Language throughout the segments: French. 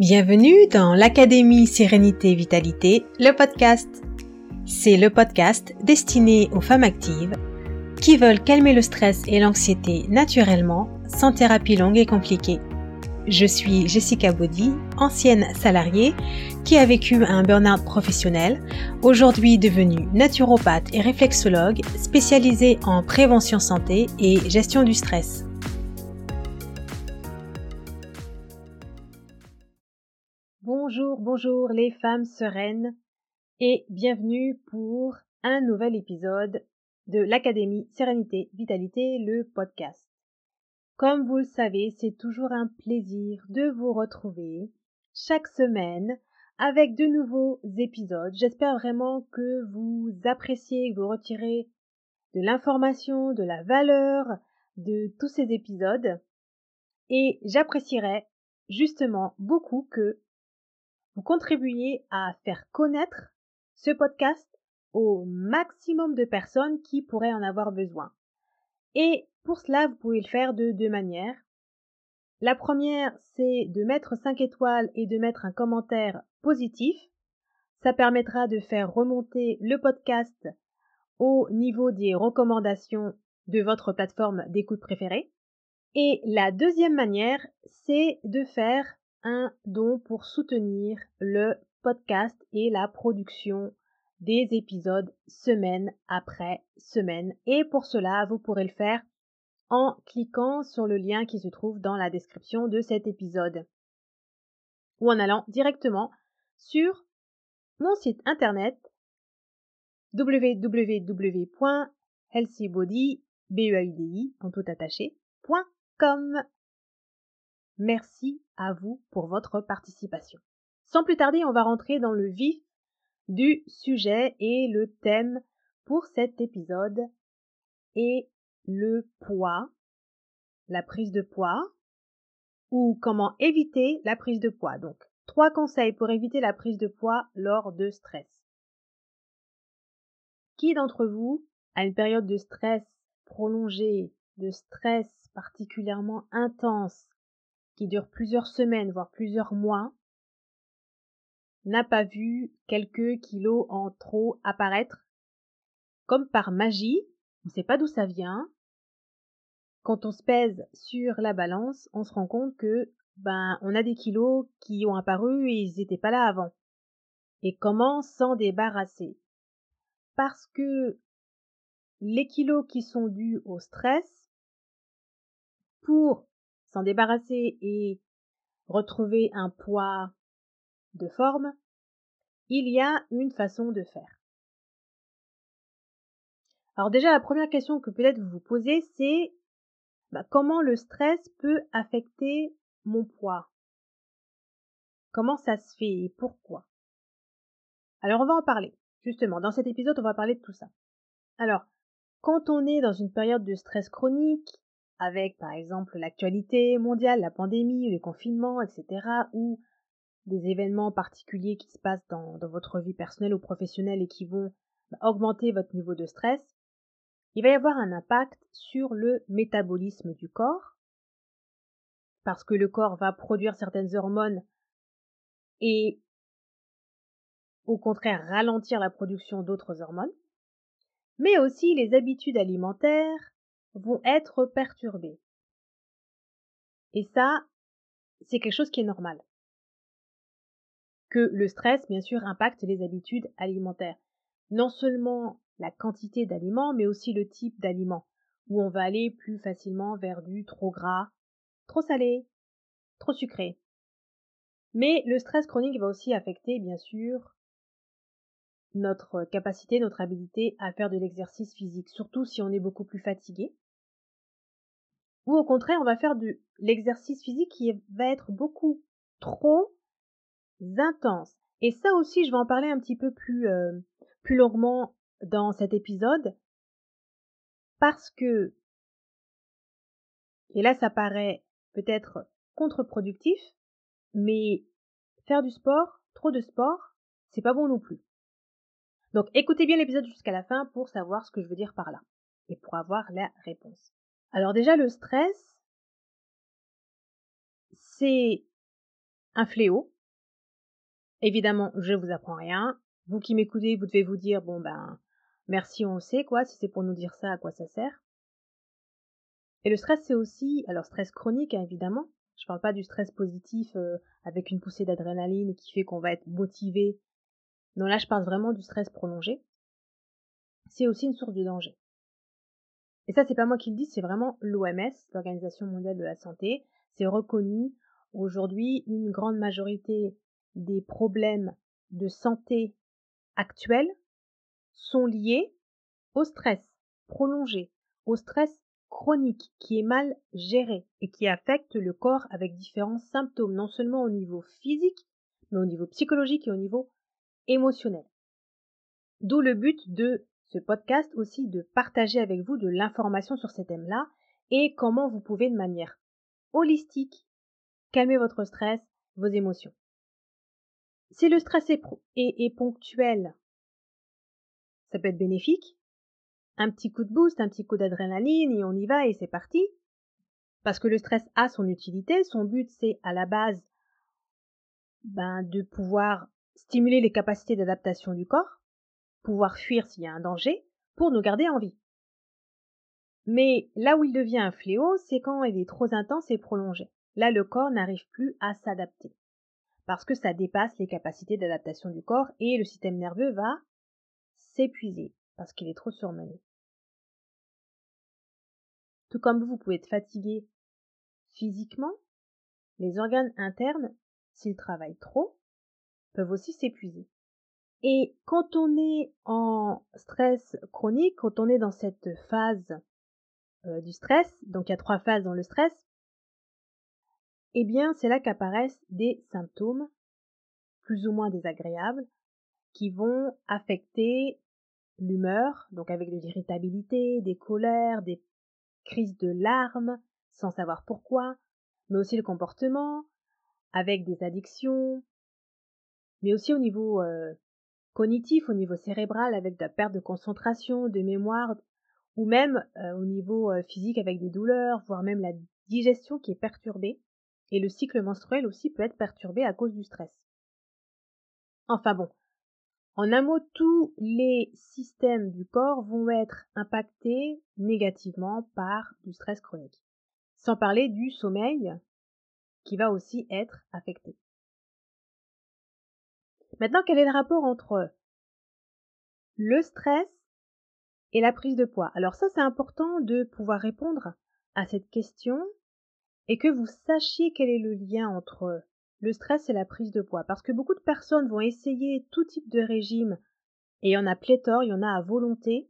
Bienvenue dans l'Académie Sérénité Vitalité, le podcast. C'est le podcast destiné aux femmes actives qui veulent calmer le stress et l'anxiété naturellement, sans thérapie longue et compliquée. Je suis Jessica Baudy, ancienne salariée qui a vécu un burn-out professionnel, aujourd'hui devenue naturopathe et réflexologue spécialisée en prévention santé et gestion du stress. Bonjour, les femmes sereines et bienvenue pour un nouvel épisode de l'Académie Sérénité Vitalité, le podcast. Comme vous le savez, c'est toujours un plaisir de vous retrouver chaque semaine avec de nouveaux épisodes. J'espère vraiment que vous appréciez, que vous retirez de l'information, de la valeur de tous ces épisodes. Et j'apprécierais justement beaucoup que vous contribuiez à faire connaître ce podcast au maximum de personnes qui pourraient en avoir besoin. Et pour cela, vous pouvez le faire de deux manières. La première, c'est de mettre 5 étoiles et de mettre un commentaire positif. Ça permettra de faire remonter le podcast au niveau des recommandations de votre plateforme d'écoute préférée. Et la deuxième manière, c'est de faire un don pour soutenir le podcast et la production des épisodes semaine après semaine. Et pour cela, vous pourrez le faire en cliquant sur le lien qui se trouve dans la description de cet épisode ou en allant directement sur mon site internet www.healthybody.com. Merci à vous pour votre participation. Sans plus tarder, on va rentrer dans le vif du sujet et le thème pour cet épisode est le poids, la prise de poids, ou comment éviter la prise de poids. Donc, trois conseils pour éviter la prise de poids lors de stress. Qui d'entre vous a une période de stress prolongée, de stress particulièrement intense, qui dure plusieurs semaines, voire plusieurs mois, n'a pas vu quelques kilos en trop apparaître. Comme par magie, on ne sait pas d'où ça vient, quand on se pèse sur la balance, on se rend compte que ben on a des kilos qui ont apparu et ils n'étaient pas là avant. Et comment s'en débarrasser? Parce que les kilos qui sont dus au stress, pour s'en débarrasser et retrouver un poids de forme, il y a une façon de faire. Alors déjà, la première question que peut-être vous vous posez, c'est bah, comment le stress peut affecter mon poids? Comment ça se fait et pourquoi? Alors on va en parler. Justement, dans cet épisode, on va parler de tout ça. Alors, quand on est dans une période de stress chronique, avec par exemple l'actualité mondiale, la pandémie, le confinement, etc., ou des événements particuliers qui se passent dans, dans votre vie personnelle ou professionnelle et qui vont bah, augmenter votre niveau de stress, il va y avoir un impact sur le métabolisme du corps, parce que le corps va produire certaines hormones et au contraire ralentir la production d'autres hormones, mais aussi les habitudes alimentaires vont être perturbées. Et ça, c'est quelque chose qui est normal. Que le stress, bien sûr, impacte les habitudes alimentaires. Non seulement la quantité d'aliments, mais aussi le type d'aliments, où on va aller plus facilement vers du trop gras, trop salé, trop sucré. Mais le stress chronique va aussi affecter, bien sûr, notre capacité, notre habilité à faire de l'exercice physique, surtout si on est beaucoup plus fatigué. Ou au contraire, on va faire de l'exercice physique qui va être beaucoup trop intense. Et ça aussi, je vais en parler un petit peu plus, euh, plus longuement dans cet épisode parce que, et là ça paraît peut-être contre-productif, mais faire du sport, trop de sport, c'est pas bon non plus. Donc écoutez bien l'épisode jusqu'à la fin pour savoir ce que je veux dire par là et pour avoir la réponse. Alors déjà le stress, c'est un fléau. Évidemment, je vous apprends rien. Vous qui m'écoutez, vous devez vous dire, bon ben, merci, on sait quoi, si c'est pour nous dire ça, à quoi ça sert. Et le stress, c'est aussi, alors stress chronique, hein, évidemment. Je parle pas du stress positif euh, avec une poussée d'adrénaline qui fait qu'on va être motivé. Non, là, je parle vraiment du stress prolongé. C'est aussi une source de danger. Et ça, c'est pas moi qui le dis, c'est vraiment l'OMS, l'Organisation mondiale de la santé. C'est reconnu. Aujourd'hui, une grande majorité des problèmes de santé actuels sont liés au stress prolongé, au stress chronique qui est mal géré et qui affecte le corps avec différents symptômes, non seulement au niveau physique, mais au niveau psychologique et au niveau émotionnel. D'où le but de podcast aussi de partager avec vous de l'information sur ces thèmes-là et comment vous pouvez de manière holistique calmer votre stress, vos émotions. Si le stress est, est, ponctuel, ça peut être bénéfique. Un petit coup de boost, un petit coup d'adrénaline et on y va et c'est parti. Parce que le stress a son utilité. Son but, c'est à la base ben, de pouvoir stimuler les capacités d'adaptation du corps, pouvoir fuir s'il y a un danger, pour nous garder en vie. Mais là où il devient un fléau, c'est quand il est trop intense et prolongé. Là, le corps n'arrive plus à s'adapter parce que ça dépasse les capacités d'adaptation du corps et le système nerveux va s'épuiser parce qu'il est trop surmené. Tout comme vous pouvez être fatigué physiquement, les organes internes, s'ils travaillent trop, peuvent aussi s'épuiser. Et quand on est en stress chronique, quand on est dans cette phase euh, du stress, donc il y a trois phases dans le stress, eh bien c'est là qu'apparaissent des symptômes plus ou moins désagréables qui vont affecter l'humeur, donc avec de l'irritabilité, des colères, des crises de larmes, sans savoir pourquoi, mais aussi le comportement, avec des addictions, mais aussi au niveau euh, cognitif, au niveau cérébral, avec de la perte de concentration, de mémoire, ou même euh, au niveau euh, physique avec des douleurs, voire même la digestion qui est perturbée. Et le cycle menstruel aussi peut être perturbé à cause du stress. Enfin bon, en un mot, tous les systèmes du corps vont être impactés négativement par du stress chronique. Sans parler du sommeil qui va aussi être affecté. Maintenant, quel est le rapport entre le stress et la prise de poids? Alors ça, c'est important de pouvoir répondre à cette question et que vous sachiez quel est le lien entre le stress et la prise de poids. Parce que beaucoup de personnes vont essayer tout type de régime, et il y en a pléthore, il y en a à volonté.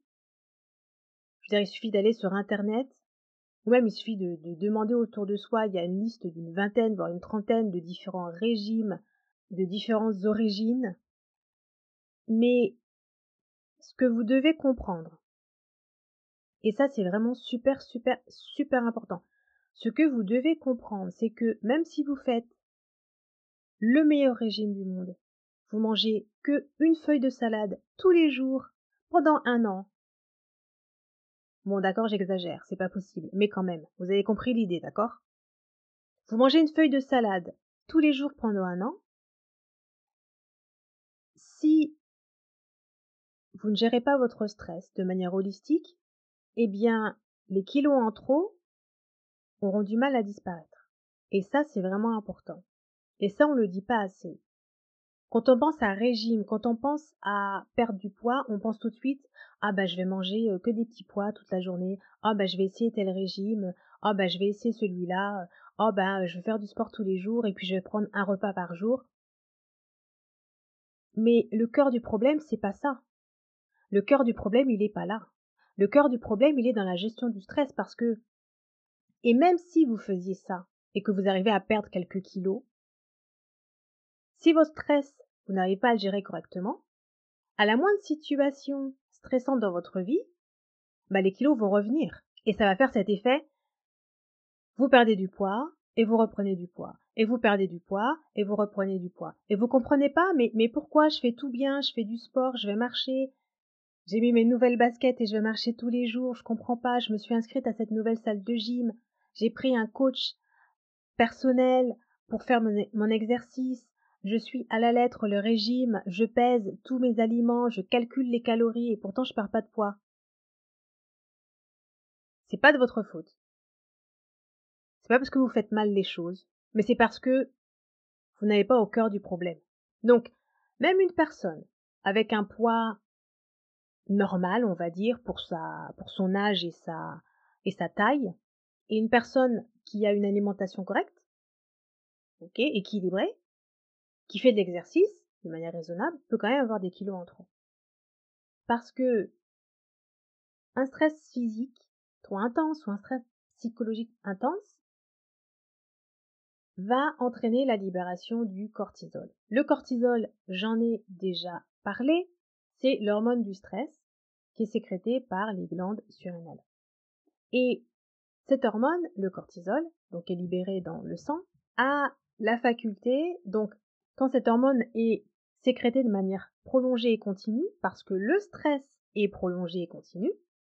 Je veux dire, il suffit d'aller sur Internet, ou même il suffit de, de demander autour de soi, il y a une liste d'une vingtaine, voire une trentaine de différents régimes, de différentes origines. Mais ce que vous devez comprendre, et ça c'est vraiment super, super, super important, ce que vous devez comprendre, c'est que même si vous faites le meilleur régime du monde, vous mangez que une feuille de salade tous les jours pendant un an. Bon, d'accord, j'exagère, c'est pas possible, mais quand même, vous avez compris l'idée, d'accord? Vous mangez une feuille de salade tous les jours pendant un an. Si vous ne gérez pas votre stress de manière holistique, eh bien, les kilos en trop auront du mal à disparaître. Et ça, c'est vraiment important. Et ça, on le dit pas assez. Quand on pense à régime, quand on pense à perdre du poids, on pense tout de suite ah bah je vais manger euh, que des petits pois toute la journée. Ah bah je vais essayer tel régime. Ah bah je vais essayer celui-là. Ah bah je vais faire du sport tous les jours et puis je vais prendre un repas par jour. Mais le cœur du problème, c'est pas ça. Le cœur du problème, il est pas là. Le cœur du problème, il est dans la gestion du stress parce que et même si vous faisiez ça et que vous arrivez à perdre quelques kilos, si votre stress, vous n'arrivez pas à le gérer correctement, à la moindre situation stressante dans votre vie, bah les kilos vont revenir. Et ça va faire cet effet, vous perdez du poids, et vous reprenez du poids. Et vous perdez du poids, et vous reprenez du poids. Et vous comprenez pas, mais, pourquoi je fais tout bien, je fais du sport, je vais marcher, j'ai mis mes nouvelles baskets et je vais marcher tous les jours, je comprends pas, je me suis inscrite à cette nouvelle salle de gym, j'ai pris un coach personnel pour faire mon, exercice, je suis à la lettre le régime, je pèse tous mes aliments, je calcule les calories et pourtant je perds pas de poids. C'est pas de votre faute. C'est pas parce que vous faites mal les choses, mais c'est parce que vous n'avez pas au cœur du problème. Donc, même une personne avec un poids normal, on va dire, pour sa, pour son âge et sa, et sa taille, et une personne qui a une alimentation correcte, équilibrée, qui fait de l'exercice de manière raisonnable, peut quand même avoir des kilos en trop. Parce que un stress physique trop intense ou un stress psychologique intense va entraîner la libération du cortisol. Le cortisol, j'en ai déjà parlé, c'est l'hormone du stress qui est sécrétée par les glandes surrénales. Et cette hormone, le cortisol, donc est libérée dans le sang, a la faculté, donc quand cette hormone est sécrétée de manière prolongée et continue, parce que le stress est prolongé et continu,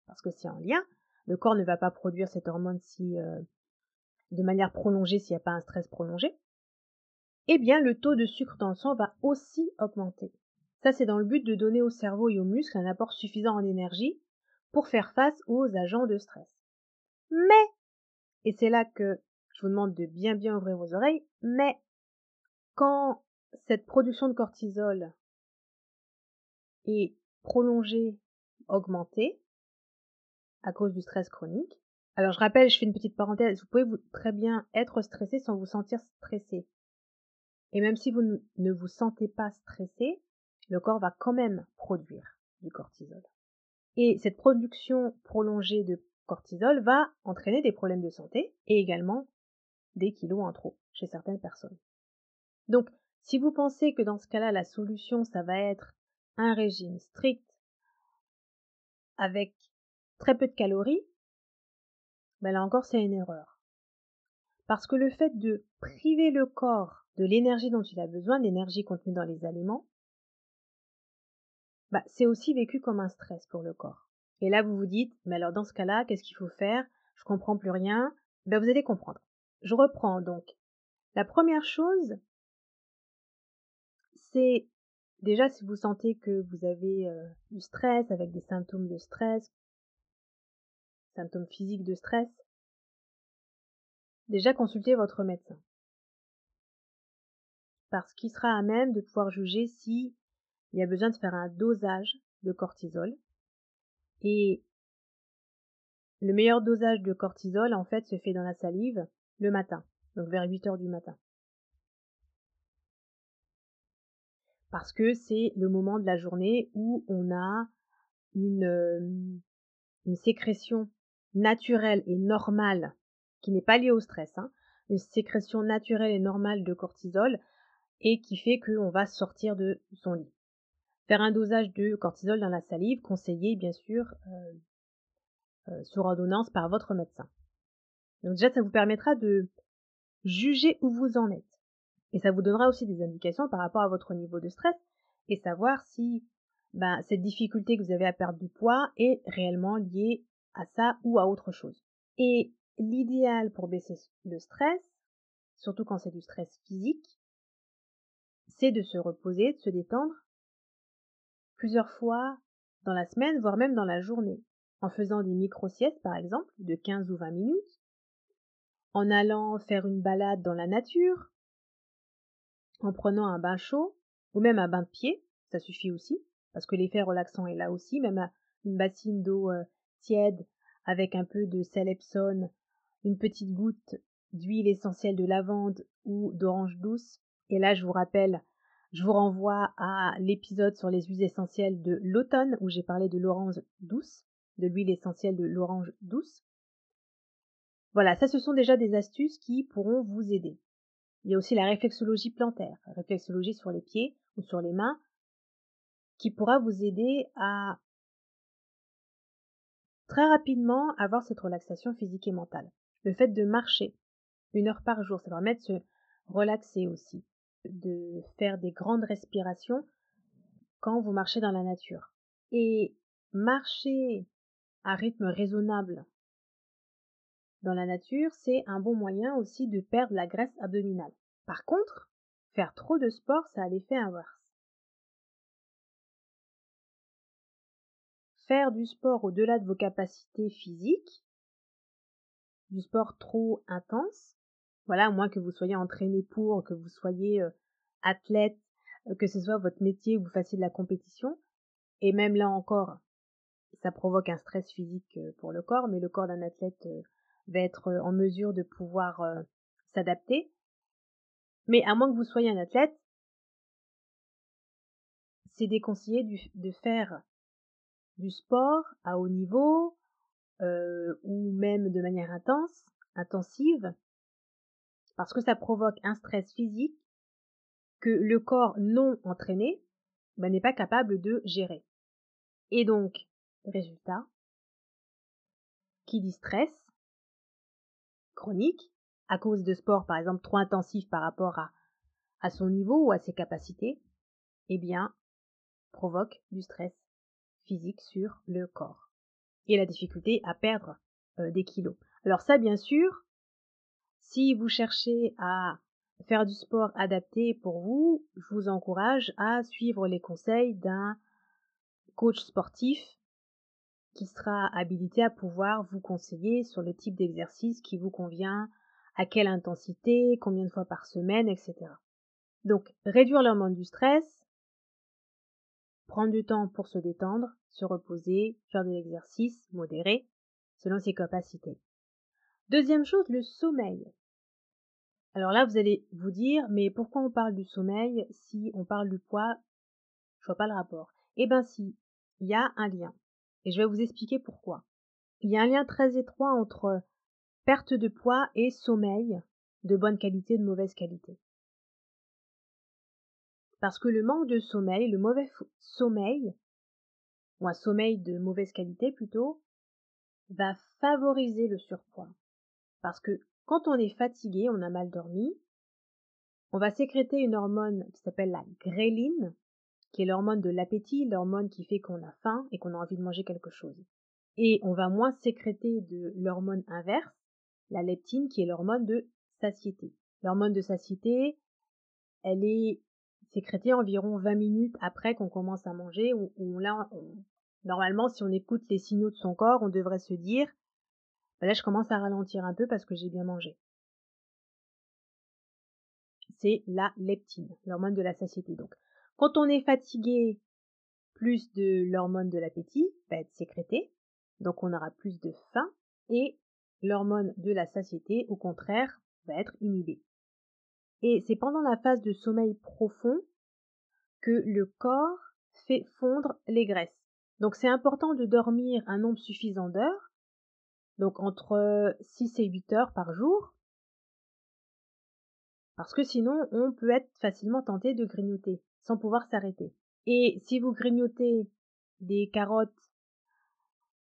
parce que c'est en lien, le corps ne va pas produire cette hormone si euh, de manière prolongée s'il n'y a pas un stress prolongé, eh bien le taux de sucre dans le sang va aussi augmenter. Ça c'est dans le but de donner au cerveau et aux muscles un apport suffisant en énergie pour faire face aux agents de stress. Mais, et c'est là que je vous demande de bien bien ouvrir vos oreilles, mais quand cette production de cortisol est prolongée, augmentée, à cause du stress chronique, alors je rappelle, je fais une petite parenthèse, vous pouvez vous, très bien être stressé sans vous sentir stressé. Et même si vous ne vous sentez pas stressé, le corps va quand même produire du cortisol. Et cette production prolongée de cortisol va entraîner des problèmes de santé et également des kilos en trop chez certaines personnes. Donc, si vous pensez que dans ce cas-là, la solution, ça va être un régime strict avec très peu de calories, là encore c'est une erreur. Parce que le fait de priver le corps de l'énergie dont il a besoin, l'énergie contenue dans les aliments, bah, c'est aussi vécu comme un stress pour le corps. Et là vous vous dites, mais alors dans ce cas-là, qu'est-ce qu'il faut faire? Je comprends plus rien. Ben vous allez comprendre. Je reprends donc. La première chose, c'est déjà si vous sentez que vous avez euh, du stress avec des symptômes de stress, symptômes physiques de stress, déjà consultez votre médecin. Parce qu'il sera à même de pouvoir juger si il y a besoin de faire un dosage de cortisol. Et le meilleur dosage de cortisol, en fait, se fait dans la salive le matin, donc vers 8 heures du matin. Parce que c'est le moment de la journée où on a une, euh, une sécrétion naturelle et normale, qui n'est pas liée au stress, hein, une sécrétion naturelle et normale de cortisol, et qui fait qu'on va sortir de son lit. Faire un dosage de cortisol dans la salive, conseillé bien sûr euh, euh, sur ordonnance par votre médecin. Donc déjà, ça vous permettra de juger où vous en êtes. Et ça vous donnera aussi des indications par rapport à votre niveau de stress et savoir si ben, cette difficulté que vous avez à perdre du poids est réellement liée à ça ou à autre chose. Et l'idéal pour baisser le stress, surtout quand c'est du stress physique, c'est de se reposer, de se détendre plusieurs fois dans la semaine, voire même dans la journée, en faisant des micro-siestes par exemple, de 15 ou 20 minutes, en allant faire une balade dans la nature, en prenant un bain chaud, ou même un bain de pied, ça suffit aussi, parce que l'effet relaxant est là aussi, même une bassine d'eau euh, tiède avec un peu de sel une petite goutte d'huile essentielle de lavande ou d'orange douce. Et là, je vous rappelle, je vous renvoie à l'épisode sur les huiles essentielles de l'automne où j'ai parlé de l'orange douce, de l'huile essentielle de l'orange douce. Voilà, ça ce sont déjà des astuces qui pourront vous aider. Il y a aussi la réflexologie plantaire, réflexologie sur les pieds ou sur les mains, qui pourra vous aider à très rapidement avoir cette relaxation physique et mentale. Le fait de marcher une heure par jour, ça permet de se relaxer aussi, de faire des grandes respirations quand vous marchez dans la nature. Et marcher à rythme raisonnable dans la nature, c'est un bon moyen aussi de perdre la graisse abdominale. Par contre, faire trop de sport, ça a l'effet inverse. Faire du sport au-delà de vos capacités physiques, du sport trop intense, voilà, moins que vous soyez entraîné pour, que vous soyez euh, athlète, euh, que ce soit votre métier ou vous fassiez de la compétition, et même là encore, ça provoque un stress physique euh, pour le corps, mais le corps d'un athlète va être en mesure de pouvoir s'adapter. Mais à moins que vous soyez un athlète, c'est déconseillé de faire du sport à haut niveau ou même de manière intense, intensive, parce que ça provoque un stress physique que le corps non entraîné bah, n'est pas capable de gérer. Et donc, résultat, qui dit stress chronique, à cause de sport par exemple trop intensif par rapport à, à son niveau ou à ses capacités, eh bien, provoque du stress physique sur le corps et la difficulté à perdre euh, des kilos. Alors ça, bien sûr, si vous cherchez à faire du sport adapté pour vous, je vous encourage à suivre les conseils d'un coach sportif qui sera habilité à pouvoir vous conseiller sur le type d'exercice qui vous convient, à quelle intensité, combien de fois par semaine, etc. Donc, réduire l'hormone du stress, prendre du temps pour se détendre, se reposer, faire de l'exercice modéré, selon ses capacités. Deuxième chose, le sommeil. Alors là, vous allez vous dire, mais pourquoi on parle du sommeil si on parle du poids? Je vois pas le rapport. Eh ben si, il y a un lien. Et je vais vous expliquer pourquoi. Il y a un lien très étroit entre perte de poids et sommeil de bonne qualité, de mauvaise qualité. Parce que le manque de sommeil, le mauvais sommeil, ou un sommeil de mauvaise qualité plutôt, va favoriser le surpoids. Parce que quand on est fatigué, on a mal dormi, on va sécréter une hormone qui s'appelle la gréline, qui est l'hormone de l'appétit, l'hormone qui fait qu'on a faim et qu'on a envie de manger quelque chose. Et on va moins sécréter de l'hormone inverse, la leptine, qui est l'hormone de satiété. L'hormone de satiété, elle est sécrétée environ 20 minutes après qu'on commence à manger, où, normalement, si on écoute les signaux de son corps, on devrait se dire, bah là, je commence à ralentir un peu parce que j'ai bien mangé. C'est la leptine, l'hormone de la satiété. Donc, quand on est fatigué, plus de l'hormone de l'appétit va être sécrétée, donc on aura plus de faim, et l'hormone de la satiété, au contraire, va être inhibée. Et c'est pendant la phase de sommeil profond que le corps fait fondre les graisses. Donc c'est important de dormir un nombre suffisant d'heures, donc entre 6 et 8 heures par jour, parce que sinon on peut être facilement tenté de grignoter sans pouvoir s'arrêter. Et si vous grignotez des carottes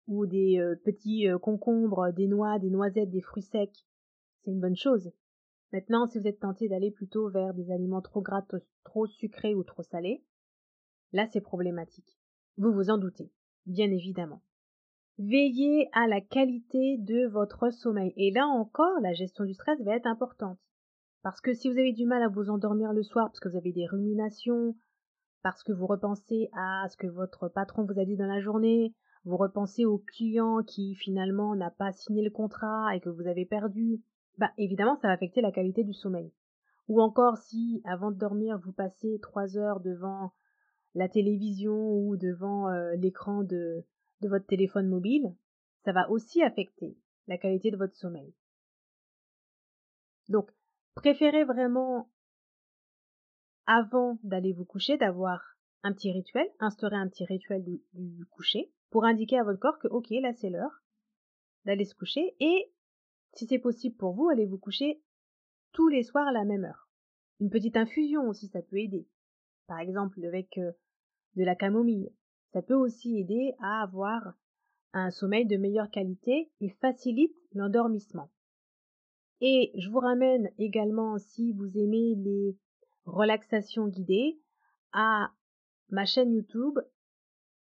ou des euh, petits euh, concombres, des noix, des noisettes, des fruits secs, c'est une bonne chose. Maintenant, si vous êtes tenté d'aller plutôt vers des aliments trop gras, trop sucrés ou trop salés, là c'est problématique. Vous vous en doutez, bien évidemment. Veillez à la qualité de votre sommeil. Et là encore, la gestion du stress va être importante. Parce que si vous avez du mal à vous endormir le soir parce que vous avez des ruminations, parce que vous repensez à ce que votre patron vous a dit dans la journée, vous repensez au client qui finalement n'a pas signé le contrat et que vous avez perdu, bah évidemment ça va affecter la qualité du sommeil. Ou encore si avant de dormir vous passez trois heures devant la télévision ou devant euh, l'écran de, votre téléphone mobile, ça va aussi affecter la qualité de votre sommeil. Donc, préférez vraiment, avant d'aller vous coucher, d'avoir un petit rituel, instaurer un petit rituel du, du coucher, pour indiquer à votre corps que, ok, là c'est l'heure d'aller se coucher, et si c'est possible pour vous, allez vous coucher tous les soirs à la même heure. Une petite infusion aussi, ça peut aider. Par exemple, avec euh, de la camomille. Ça peut aussi aider à avoir un sommeil de meilleure qualité et facilite l'endormissement. Et je vous ramène également, si vous aimez les relaxations guidées, à ma chaîne YouTube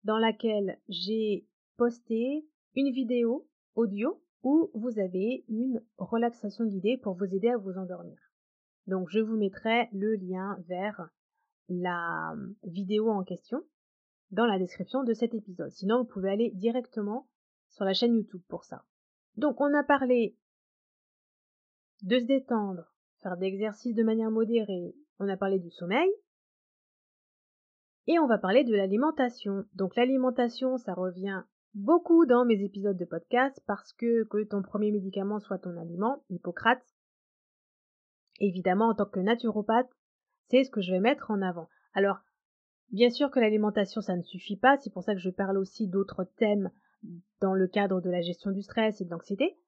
dans laquelle j'ai posté une vidéo audio où vous avez une relaxation guidée pour vous aider à vous endormir. Donc je vous mettrai le lien vers la vidéo en question dans la description de cet épisode. Sinon, vous pouvez aller directement sur la chaîne YouTube pour ça. Donc on a parlé de se détendre, faire des exercices de manière modérée, on a parlé du sommeil, et on va parler de l'alimentation. Donc l'alimentation, ça revient beaucoup dans mes épisodes de podcast parce que que ton premier médicament soit ton aliment, Hippocrate. Évidemment, en tant que naturopathe, c'est ce que je vais mettre en avant. Alors, bien sûr que l'alimentation, ça ne suffit pas, c'est pour ça que je parle aussi d'autres thèmes dans le cadre de la gestion du stress et de l'anxiété.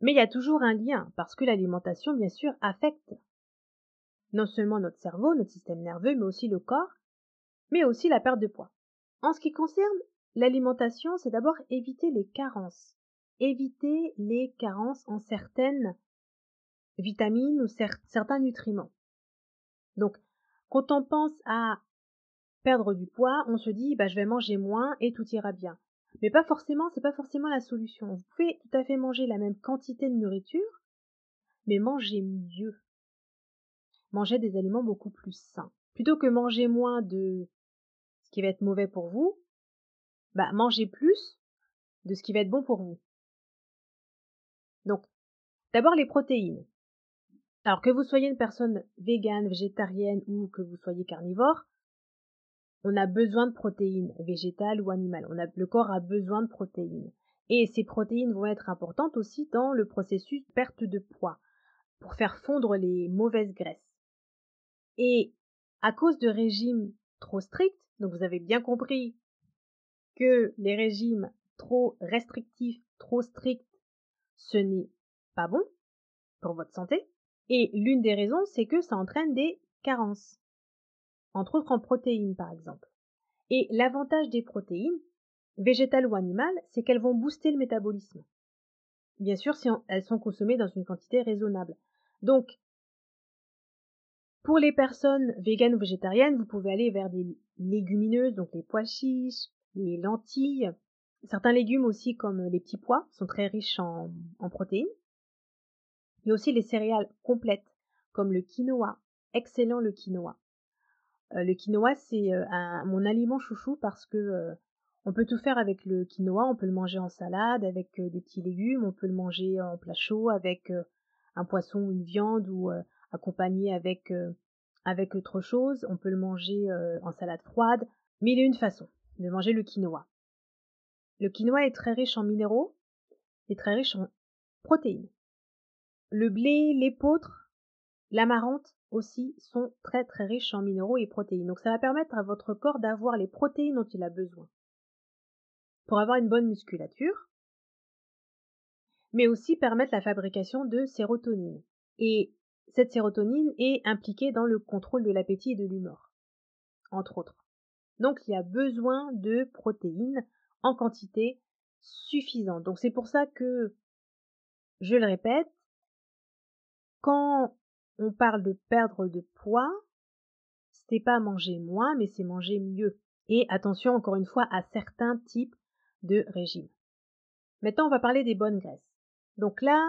Mais il y a toujours un lien, parce que l'alimentation, bien sûr, affecte non seulement notre cerveau, notre système nerveux, mais aussi le corps, mais aussi la perte de poids. En ce qui concerne l'alimentation, c'est d'abord éviter les carences. Éviter les carences en certaines vitamines ou certains nutriments. Donc, quand on pense à perdre du poids, on se dit bah je vais manger moins et tout ira bien. Mais pas forcément, c'est pas forcément la solution. Vous pouvez tout à fait manger la même quantité de nourriture, mais manger mieux. Manger des aliments beaucoup plus sains. Plutôt que manger moins de ce qui va être mauvais pour vous, bah mangez plus de ce qui va être bon pour vous. Donc, d'abord les protéines. Alors que vous soyez une personne végane, végétarienne ou que vous soyez carnivore, on a besoin de protéines végétales ou animales. On a, le corps a besoin de protéines. Et ces protéines vont être importantes aussi dans le processus de perte de poids, pour faire fondre les mauvaises graisses. Et à cause de régimes trop stricts, donc vous avez bien compris que les régimes trop restrictifs, trop stricts, ce n'est pas bon pour votre santé. Et l'une des raisons, c'est que ça entraîne des carences entre autres en protéines par exemple. Et l'avantage des protéines, végétales ou animales, c'est qu'elles vont booster le métabolisme. Bien sûr, si elles sont consommées dans une quantité raisonnable. Donc, pour les personnes véganes ou végétariennes, vous pouvez aller vers des légumineuses, donc les pois chiches, les lentilles. Certains légumes aussi, comme les petits pois, sont très riches en, protéines. Il y a aussi les céréales complètes, comme le quinoa, excellent le quinoa. Euh, le quinoa, c'est euh, mon aliment chouchou parce que euh, on peut tout faire avec le quinoa. On peut le manger en salade avec des petits légumes. On peut le manger en plat chaud avec un poisson ou une viande ou accompagné avec avec autre chose. On peut le manger en salade froide. Y a une façon de manger le quinoa. Le quinoa est très riche en minéraux et très riche en protéines. Le blé, l'épeautre, l'amarante aussi sont très très riches en minéraux et protéines. Donc ça va permettre à votre corps d'avoir les protéines dont il a besoin pour avoir une bonne musculature, mais aussi permettre la fabrication de sérotonine. Et cette sérotonine est impliquée dans le contrôle de l'appétit et de l'humeur, entre autres. Donc il y a besoin de protéines en quantité suffisante. Donc c'est pour ça que, je le répète, quand on parle de perdre de poids, c'est pas manger moins, mais c'est manger mieux. Et attention encore une fois à certains types de régimes. Maintenant, on va parler des bonnes graisses. Donc là,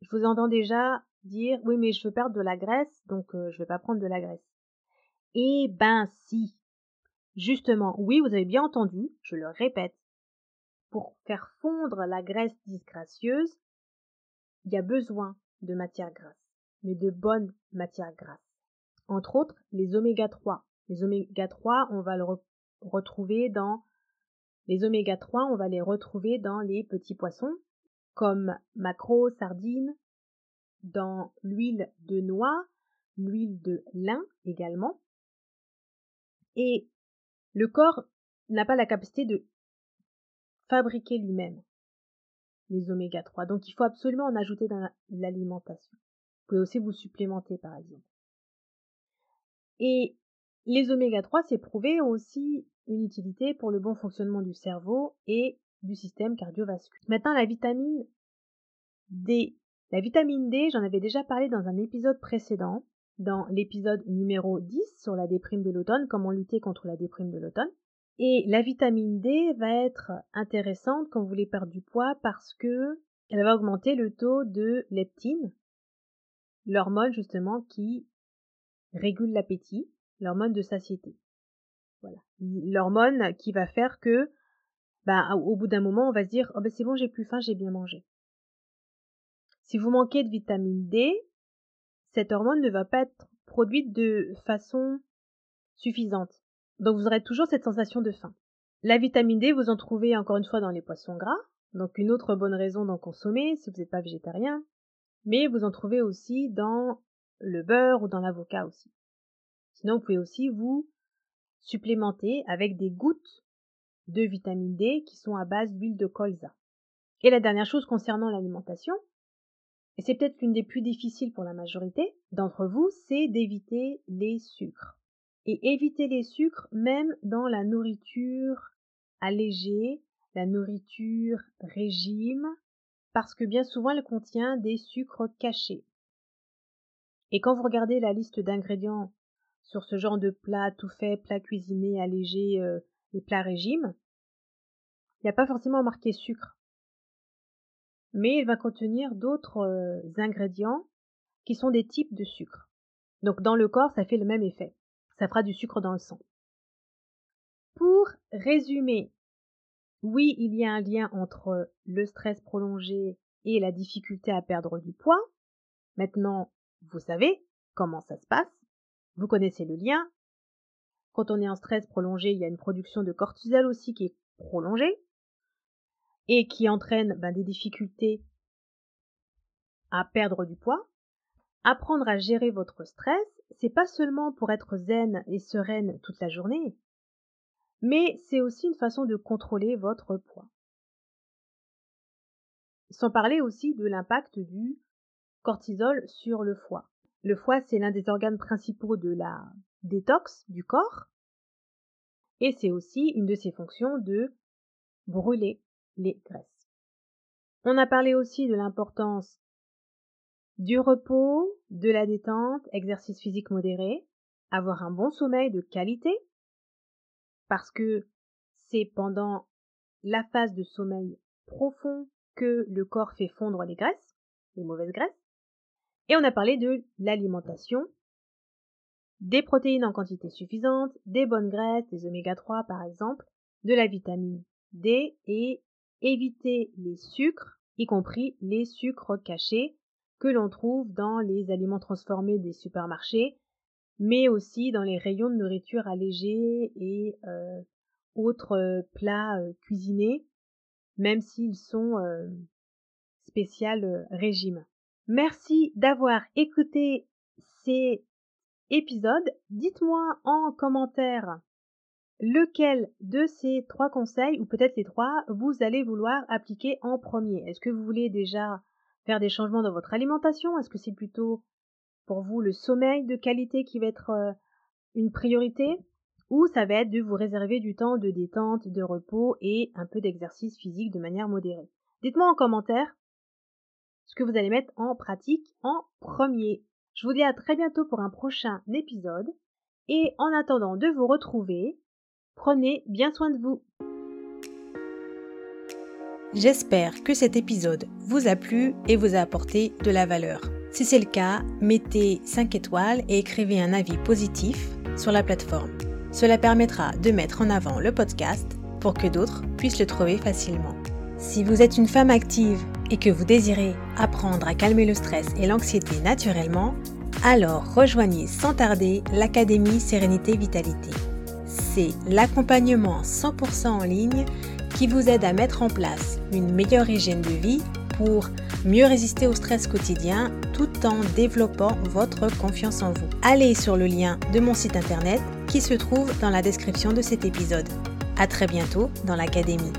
je vous entends déjà dire oui, mais je veux perdre de la graisse, donc euh, je vais pas prendre de la graisse. Eh ben si. Justement, oui, vous avez bien entendu, je le répète. Pour faire fondre la graisse disgracieuse, il y a besoin de matière grasse mais de bonnes matières grasses. Entre autres, les oméga 3. Les oméga 3, on va le retrouver dans les oméga 3, on va les retrouver dans les petits poissons comme maquereau, sardines, dans l'huile de noix, l'huile de lin également. Et le corps n'a pas la capacité de fabriquer lui-même les oméga 3. Donc il faut absolument en ajouter dans l'alimentation pouvez aussi vous supplémenter par exemple. Et les oméga 3, c'est prouvé, ont aussi une utilité pour le bon fonctionnement du cerveau et du système cardiovasculaire. Maintenant, la vitamine D. La vitamine D, j'en avais déjà parlé dans un épisode précédent, dans l'épisode numéro 10 sur la déprime de l'automne, comment lutter contre la déprime de l'automne. Et la vitamine D va être intéressante quand vous voulez perdre du poids parce que elle va augmenter le taux de leptine, l'hormone justement qui régule l'appétit, l'hormone de satiété. Voilà. L'hormone qui va faire que, bah, au bout d'un moment, on va se dire, oh ben c'est bon, j'ai plus faim, j'ai bien mangé. Si vous manquez de vitamine D, cette hormone ne va pas être produite de façon suffisante. Donc vous aurez toujours cette sensation de faim. La vitamine D, vous en trouvez encore une fois dans les poissons gras, donc une autre bonne raison d'en consommer si vous n'êtes pas végétarien, mais vous en trouvez aussi dans le beurre ou dans l'avocat aussi. Sinon, vous pouvez aussi vous supplémenter avec des gouttes de vitamine D qui sont à base d'huile de colza. Et la dernière chose concernant l'alimentation, et c'est peut-être l'une des plus difficiles pour la majorité d'entre vous, c'est d'éviter les sucres. Et éviter les sucres même dans la nourriture allégée, la nourriture régime, parce que bien souvent elle contient des sucres cachés. Et quand vous regardez la liste d'ingrédients sur ce genre de plat tout fait, plat cuisiné, allégé, euh, et plat régime, il n'y a pas forcément marqué sucre. Mais il va contenir d'autres euh, ingrédients qui sont des types de sucre. Donc dans le corps, ça fait le même effet. Ça fera du sucre dans le sang. Pour résumer, oui, il y a un lien entre le stress prolongé et la difficulté à perdre du poids. Maintenant, vous savez comment ça se passe. Vous connaissez le lien. Quand on est en stress prolongé, il y a une production de cortisol aussi qui est prolongée et qui entraîne ben, des difficultés à perdre du poids. Apprendre à gérer votre stress, c'est pas seulement pour être zen et sereine toute la journée, mais c'est aussi une façon de contrôler votre poids. Sans parler aussi de l'impact du cortisol sur le foie. Le foie, c'est l'un des organes principaux de la détox du corps. Et c'est aussi une de ses fonctions de brûler les graisses. On a parlé aussi de l'importance du repos, de la détente, exercice physique modéré, avoir un bon sommeil de qualité, parce que c'est pendant la phase de sommeil profond que le corps fait fondre les graisses, les mauvaises graisses. Et on a parlé de l'alimentation, des protéines en quantité suffisante, des bonnes graisses, des oméga 3 par exemple, de la vitamine D et éviter les sucres, y compris les sucres cachés que l'on trouve dans les aliments transformés des supermarchés, mais aussi dans les rayons de nourriture allégée et euh, autres euh, plats euh, cuisinés, même s'ils sont spécial régime. Merci d'avoir écouté ces épisodes. Dites-moi en commentaire lequel de ces trois conseils, ou peut-être les trois, vous allez vouloir appliquer en premier? Est-ce que vous voulez déjà faire des changements dans votre alimentation? Est-ce que c'est plutôt pour vous le sommeil de qualité qui va être euh, une priorité? Ou ça va être de vous réserver du temps de détente, de repos et un peu d'exercice physique de manière modérée? Dites-moi en commentaire ce que vous allez mettre en pratique en premier. Je vous dis à très bientôt pour un prochain épisode et en attendant de vous retrouver, prenez bien soin de vous. J'espère que cet épisode vous a plu et vous a apporté de la valeur. Si c'est le cas, mettez 5 étoiles et écrivez un avis positif sur la plateforme. Cela permettra de mettre en avant le podcast pour que d'autres puissent le trouver facilement. Si vous êtes une femme active et que vous désirez apprendre à calmer le stress et l'anxiété naturellement, alors rejoignez sans tarder l'Académie Sérénité Vitalité. C'est l'accompagnement 100% en ligne qui vous aide à mettre en place une meilleure hygiène de vie pour mieux résister au stress quotidien tout en développant votre confiance en vous. Allez sur le lien de mon site internet qui se trouve dans la description de cet épisode. À très bientôt dans l'Académie.